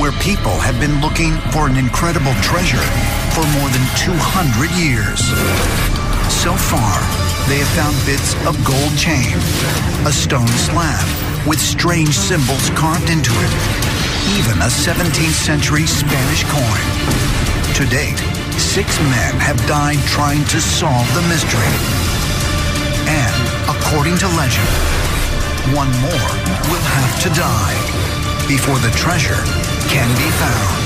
A: where people have been looking for an incredible treasure for more than 200 years. So far, they have found bits of gold chain, a stone slab with strange symbols carved into it, even a 17th century Spanish coin. To date, six men have died trying to solve the mystery. And, according to legend, one more will have to die before the treasure can be found.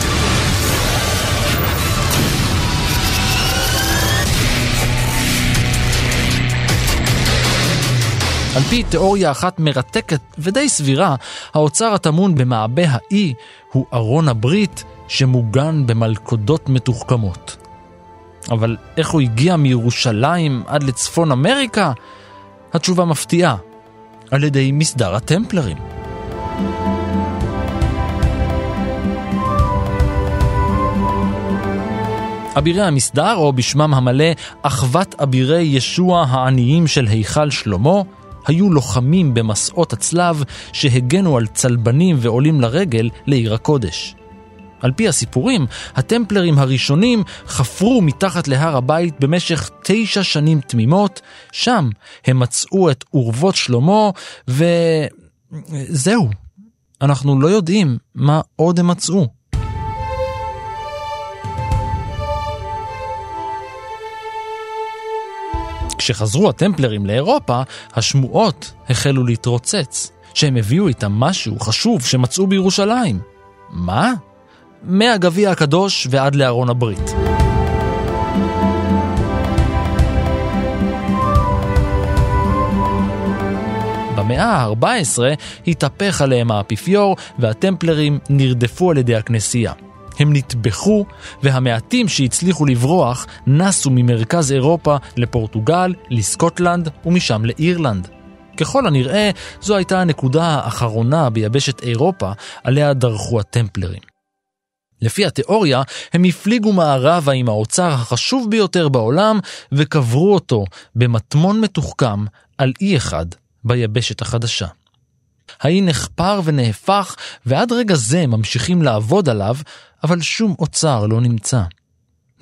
B: על פי תיאוריה אחת מרתקת ודי סבירה, האוצר הטמון במעבה האי הוא ארון הברית שמוגן במלכודות מתוחכמות. אבל איך הוא הגיע מירושלים עד לצפון אמריקה? התשובה מפתיעה. על ידי מסדר הטמפלרים. אבירי המסדר, או בשמם המלא, אחוות אבירי ישוע העניים של היכל שלמה, היו לוחמים במסעות הצלב שהגנו על צלבנים ועולים לרגל לעיר הקודש. על פי הסיפורים, הטמפלרים הראשונים חפרו מתחת להר הבית במשך תשע שנים תמימות, שם הם מצאו את אורוות שלמה, וזהו. אנחנו לא יודעים מה עוד הם מצאו. כשחזרו הטמפלרים לאירופה, השמועות החלו להתרוצץ, שהם הביאו איתם משהו חשוב שמצאו בירושלים. מה? מהגביע הקדוש ועד לארון הברית. במאה ה-14 התהפך עליהם האפיפיור והטמפלרים נרדפו על ידי הכנסייה. הם נטבחו, והמעטים שהצליחו לברוח נסו ממרכז אירופה לפורטוגל, לסקוטלנד ומשם לאירלנד. ככל הנראה, זו הייתה הנקודה האחרונה ביבשת אירופה עליה דרכו הטמפלרים. לפי התיאוריה, הם הפליגו מערבה עם האוצר החשוב ביותר בעולם וקברו אותו במטמון מתוחכם על אי אחד ביבשת החדשה. האי נחפר ונהפך, ועד רגע זה ממשיכים לעבוד עליו, אבל שום אוצר לא נמצא.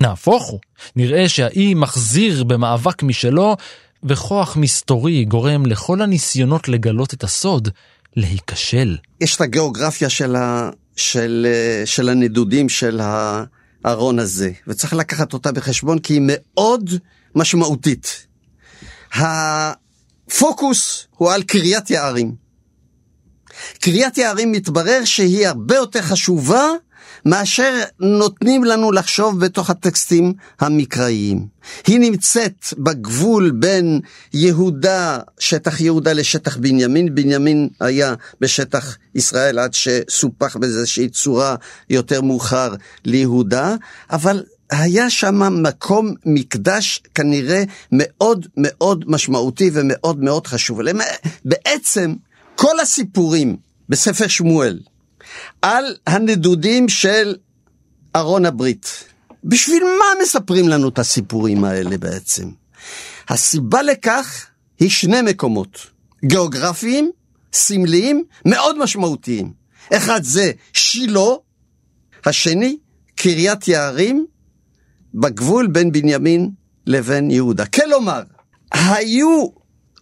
B: נהפוך הוא, נראה שהאי מחזיר במאבק משלו, וכוח מסתורי גורם לכל הניסיונות לגלות את הסוד להיכשל.
E: יש את הגיאוגרפיה של, ה... של, של הנדודים של הארון הזה, וצריך לקחת אותה בחשבון כי היא מאוד משמעותית. הפוקוס הוא על קריית יערים. קריית יערים מתברר שהיא הרבה יותר חשובה מאשר נותנים לנו לחשוב בתוך הטקסטים המקראיים. היא נמצאת בגבול בין יהודה, שטח יהודה לשטח בנימין. בנימין היה בשטח ישראל עד שסופח באיזושהי צורה יותר מאוחר ליהודה, אבל היה שם מקום מקדש כנראה מאוד מאוד משמעותי ומאוד מאוד חשוב. בעצם כל הסיפורים בספר שמואל על הנדודים של ארון הברית. בשביל מה מספרים לנו את הסיפורים האלה בעצם? הסיבה לכך היא שני מקומות, גיאוגרפיים, סמליים, מאוד משמעותיים. אחד זה שילה, השני קריית יערים, בגבול בין בנימין לבין יהודה. כלומר, היו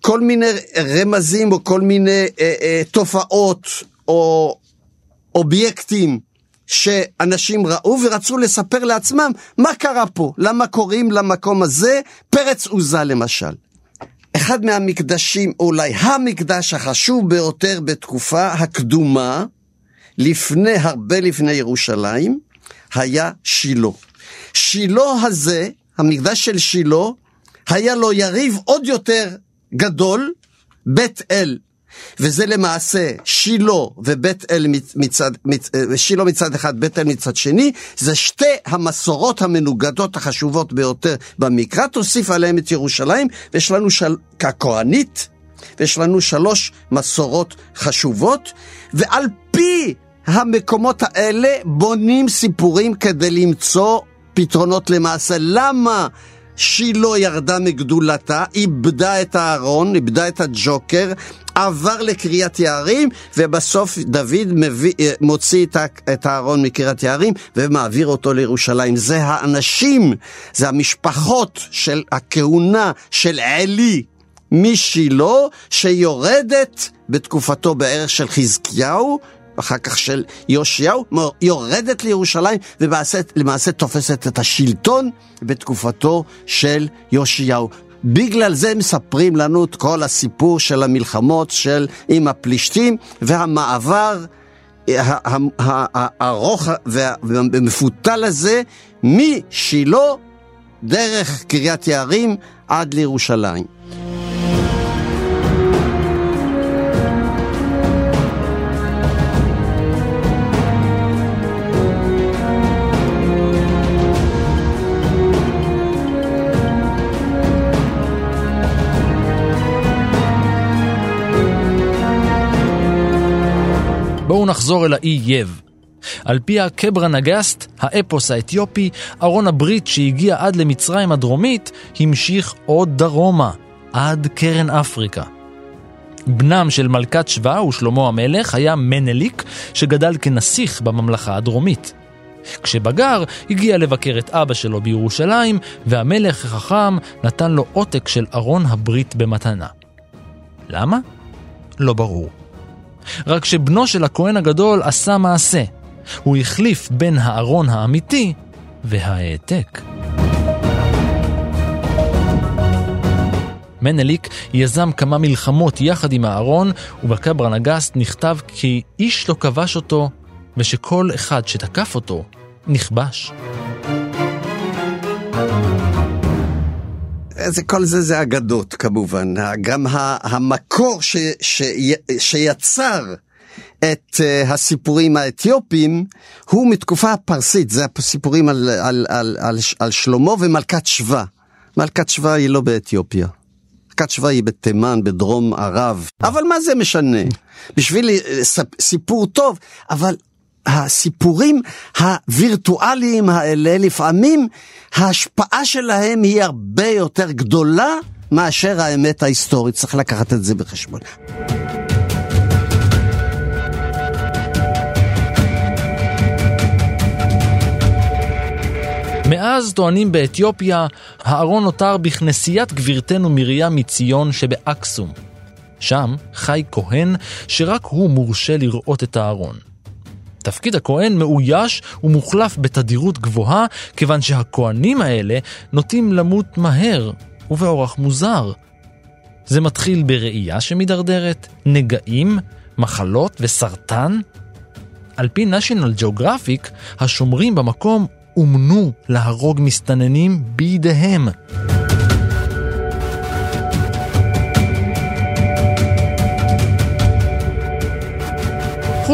E: כל מיני רמזים או כל מיני אה, אה, תופעות או אובייקטים שאנשים ראו ורצו לספר לעצמם מה קרה פה, למה קוראים למקום הזה פרץ עוזה למשל. אחד מהמקדשים, אולי המקדש החשוב ביותר בתקופה הקדומה, לפני, הרבה לפני ירושלים, היה שילה. שילה הזה, המקדש של שילה, היה לו יריב עוד יותר גדול, בית אל וזה למעשה שילה ובית אל מצד, מצ, אה, שילה מצד אחד, בית אל מצד שני, זה שתי המסורות המנוגדות החשובות ביותר במקרא, תוסיף עליהם את ירושלים, ויש לנו של... ככהנית, ויש לנו שלוש מסורות חשובות, ועל פי המקומות האלה בונים סיפורים כדי למצוא פתרונות למעשה. למה שילה ירדה מגדולתה, איבדה את הארון, איבדה את הג'וקר, עבר לקריית יערים, ובסוף דוד מביא, אה, מוציא את הארון מקריית יערים ומעביר אותו לירושלים. זה האנשים, זה המשפחות של הכהונה של עלי משילה, שיורדת בתקופתו בערך של חזקיהו, אחר כך של יאשיהו, יורדת לירושלים ולמעשה תופסת את השלטון בתקופתו של יאשיהו. בגלל זה מספרים לנו את כל הסיפור של המלחמות של עם הפלישתים והמעבר הארוך והמפותל הזה משילה דרך קריית יערים עד לירושלים.
B: בואו נחזור אל האי יב. על פי הקברה נגסט, האפוס האתיופי, ארון הברית שהגיע עד למצרים הדרומית, המשיך עוד דרומה, עד קרן אפריקה. בנם של מלכת שבא ושלמה המלך היה מנליק, שגדל כנסיך בממלכה הדרומית. כשבגר, הגיע לבקר את אבא שלו בירושלים, והמלך החכם נתן לו עותק של ארון הברית במתנה. למה? לא ברור. רק שבנו של הכהן הגדול עשה מעשה. הוא החליף בין הארון האמיתי והעתק. מנליק יזם כמה מלחמות יחד עם הארון, ובקברה נגסט נכתב כי איש לא כבש אותו, ושכל אחד שתקף אותו נכבש.
E: זה, כל זה זה אגדות כמובן, גם המקור ש, ש, שיצר את uh, הסיפורים האתיופיים הוא מתקופה הפרסית, זה הסיפורים על, על, על, על, על שלמה ומלכת שבא. מלכת שבא היא לא באתיופיה. מלכת שבא היא בתימן, בדרום ערב. אבל מה זה משנה? בשביל אה, סיפור טוב, אבל הסיפורים הווירטואליים האלה, לפעמים ההשפעה שלהם היא הרבה יותר גדולה מאשר האמת ההיסטורית. צריך לקחת את זה בחשבון.
B: מאז טוענים באתיופיה, הארון נותר בכנסיית גבירתנו מרים מציון שבאקסום. שם חי כהן שרק הוא מורשה לראות את הארון. תפקיד הכהן מאויש ומוחלף בתדירות גבוהה, כיוון שהכהנים האלה נוטים למות מהר ובאורח מוזר. זה מתחיל בראייה שמידרדרת, נגעים, מחלות וסרטן. על פי national geographic, השומרים במקום אומנו להרוג מסתננים בידיהם.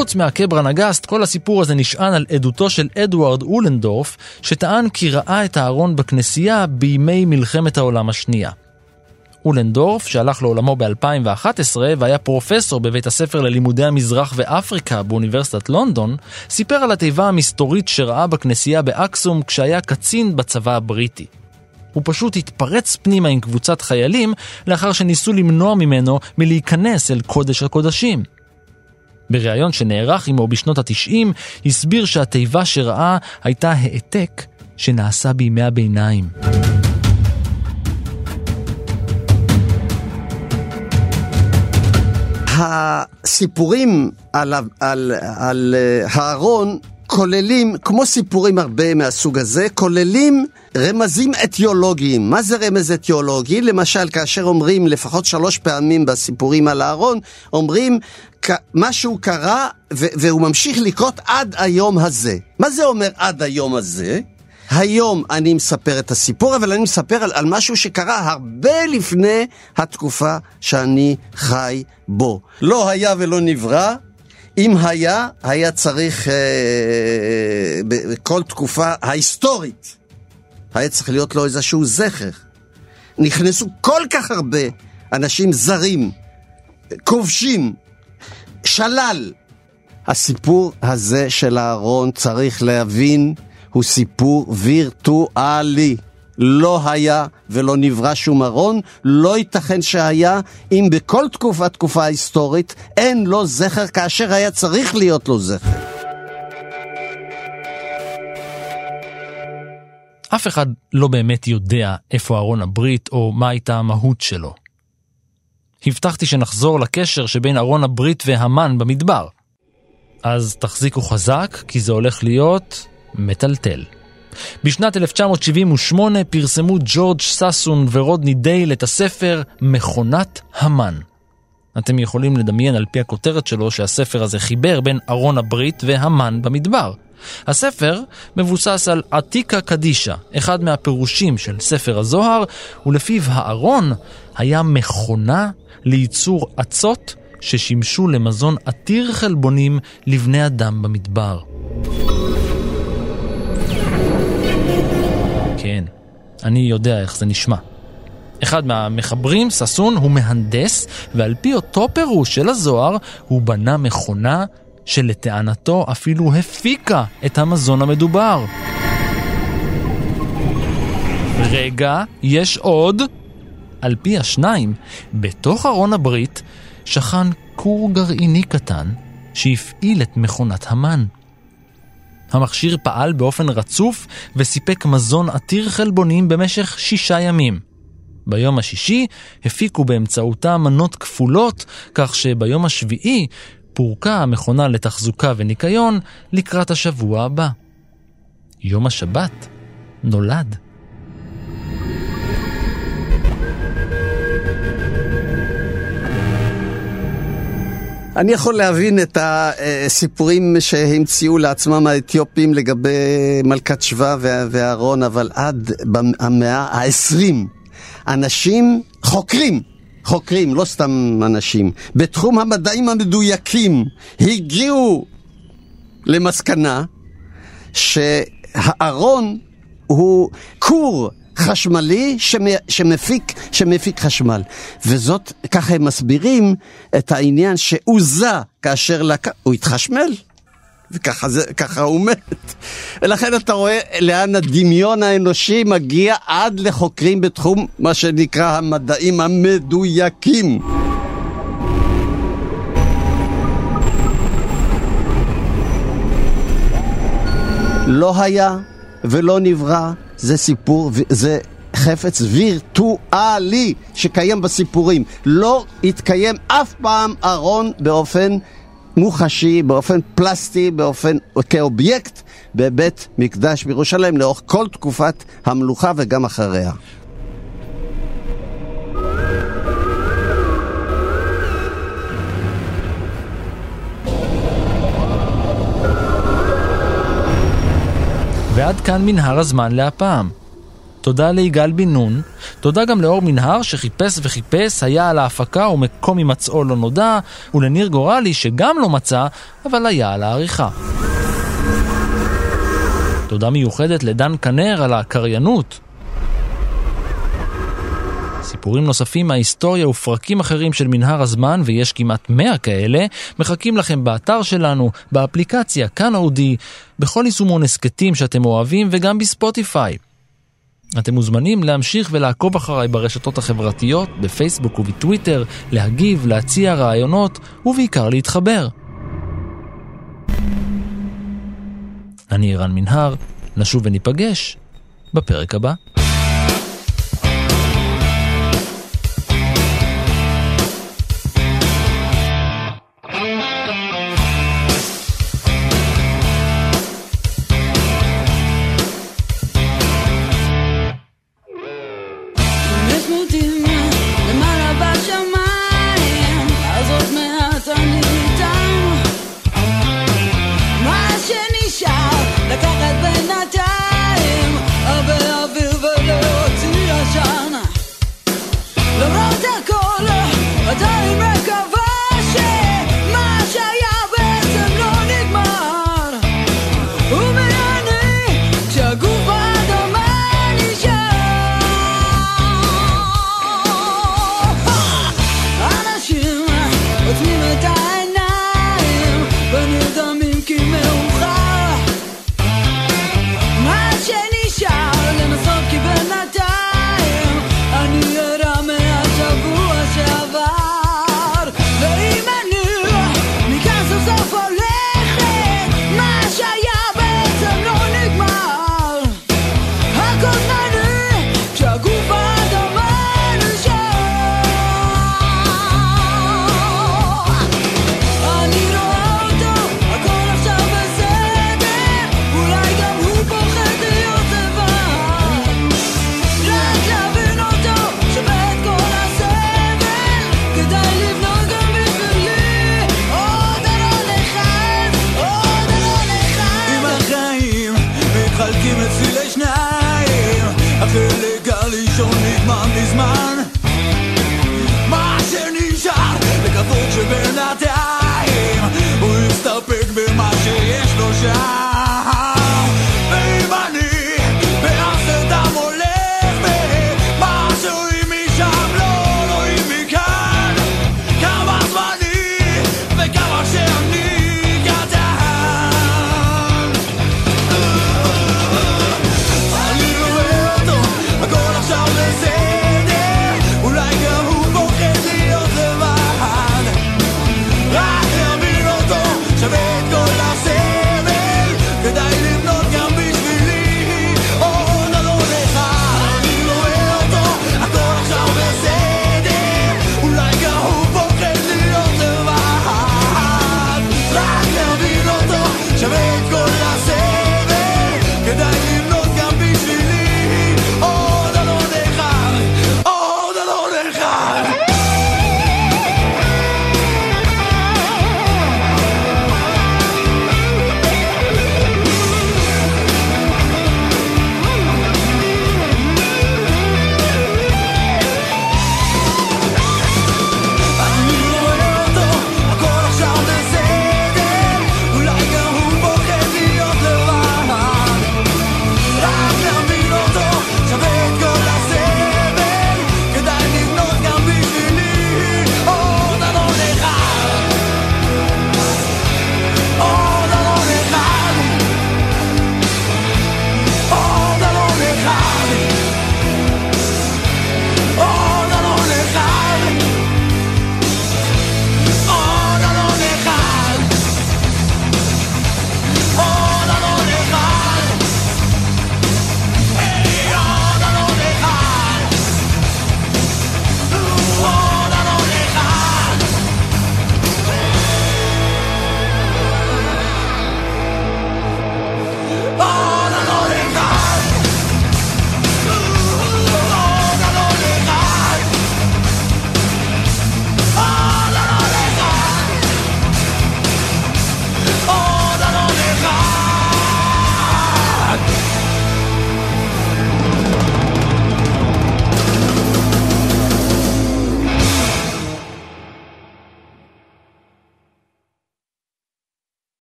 B: חוץ מהקברן הגסט, כל הסיפור הזה נשען על עדותו של אדוארד אולנדורף, שטען כי ראה את הארון בכנסייה בימי מלחמת העולם השנייה. אולנדורף, שהלך לעולמו ב-2011 והיה פרופסור בבית הספר ללימודי המזרח ואפריקה באוניברסיטת לונדון, סיפר על התיבה המסתורית שראה בכנסייה באקסום כשהיה קצין בצבא הבריטי. הוא פשוט התפרץ פנימה עם קבוצת חיילים לאחר שניסו למנוע ממנו מלהיכנס אל קודש הקודשים. בריאיון שנערך עמו בשנות התשעים, הסביר שהתיבה שראה הייתה העתק שנעשה בימי הביניים.
E: הסיפורים על, על, על אה, הארון כוללים, כמו סיפורים הרבה מהסוג הזה, כוללים רמזים אתיולוגיים. מה זה רמז אתיולוגי? למשל, כאשר אומרים לפחות שלוש פעמים בסיפורים על הארון, אומרים משהו קרה והוא ממשיך לקרות עד היום הזה. מה זה אומר עד היום הזה? היום אני מספר את הסיפור, אבל אני מספר על, על משהו שקרה הרבה לפני התקופה שאני חי בו. לא היה ולא נברא, אם היה, היה צריך אה, בכל תקופה ההיסטורית, היה צריך להיות לו איזשהו זכר. נכנסו כל כך הרבה אנשים זרים, כובשים, שלל. הסיפור הזה של אהרון, צריך להבין, הוא סיפור וירטואלי. לא היה ולא נברא שום ארון, לא ייתכן שהיה אם בכל תקופה, תקופה היסטורית, אין לו זכר כאשר היה צריך להיות לו זכר.
B: אף אחד לא באמת יודע איפה ארון הברית או מה הייתה המהות שלו. הבטחתי שנחזור לקשר שבין ארון הברית והמן במדבר. אז תחזיקו חזק, כי זה הולך להיות מטלטל. בשנת 1978 פרסמו ג'ורג' ססון ורודני דייל את הספר מכונת המן. אתם יכולים לדמיין על פי הכותרת שלו שהספר הזה חיבר בין ארון הברית והמן במדבר. הספר מבוסס על עתיקה קדישה, אחד מהפירושים של ספר הזוהר, ולפיו הארון היה מכונה לייצור אצות ששימשו למזון עתיר חלבונים לבני אדם במדבר. כן, אני יודע איך זה נשמע. אחד מהמחברים, ששון, הוא מהנדס, ועל פי אותו פירוש של הזוהר, הוא בנה מכונה שלטענתו אפילו הפיקה את המזון המדובר. רגע, יש עוד. על פי השניים, בתוך ארון הברית שכן כור גרעיני קטן שהפעיל את מכונת המן. המכשיר פעל באופן רצוף וסיפק מזון עתיר חלבונים במשך שישה ימים. ביום השישי הפיקו באמצעותה מנות כפולות, כך שביום השביעי פורקה המכונה לתחזוקה וניקיון לקראת השבוע הבא. יום השבת נולד.
E: אני יכול להבין את הסיפורים שהמציאו לעצמם האתיופים לגבי מלכת שבא ואהרון, אבל עד המאה העשרים, אנשים חוקרים, חוקרים, לא סתם אנשים, בתחום המדעים המדויקים, הגיעו למסקנה שהארון הוא כור חשמלי שמפיק, שמפיק חשמל. וזאת, ככה הם מסבירים את העניין שעוזה כאשר לק... הוא התחשמל. וככה זה, ככה הוא מת. ולכן אתה רואה לאן הדמיון האנושי מגיע עד לחוקרים בתחום מה שנקרא המדעים המדויקים. לא היה ולא נברא זה סיפור, זה חפץ וירטואלי שקיים בסיפורים. לא התקיים אף פעם ארון באופן מוחשי, באופן פלסטי, באופן, כאובייקט בבית מקדש בירושלים לאורך כל תקופת המלוכה וגם אחריה.
G: ועד כאן מנהר הזמן להפעם. תודה ליגאל בן נון, תודה גם לאור מנהר שחיפש וחיפש, היה על ההפקה ומקום הימצאו לא נודע, ולניר גורלי שגם לא מצא, אבל היה על העריכה. תודה מיוחדת לדן כנר על הקריינות. סיפורים נוספים מההיסטוריה ופרקים אחרים של מנהר הזמן, ויש כמעט 100 כאלה, מחכים לכם באתר שלנו, באפליקציה, כאן אודי, בכל יישומון הסכתים שאתם אוהבים וגם בספוטיפיי. אתם מוזמנים להמשיך ולעקוב אחריי ברשתות החברתיות, בפייסבוק ובטוויטר, להגיב, להציע רעיונות, ובעיקר להתחבר. אני ערן מנהר, נשוב וניפגש בפרק הבא.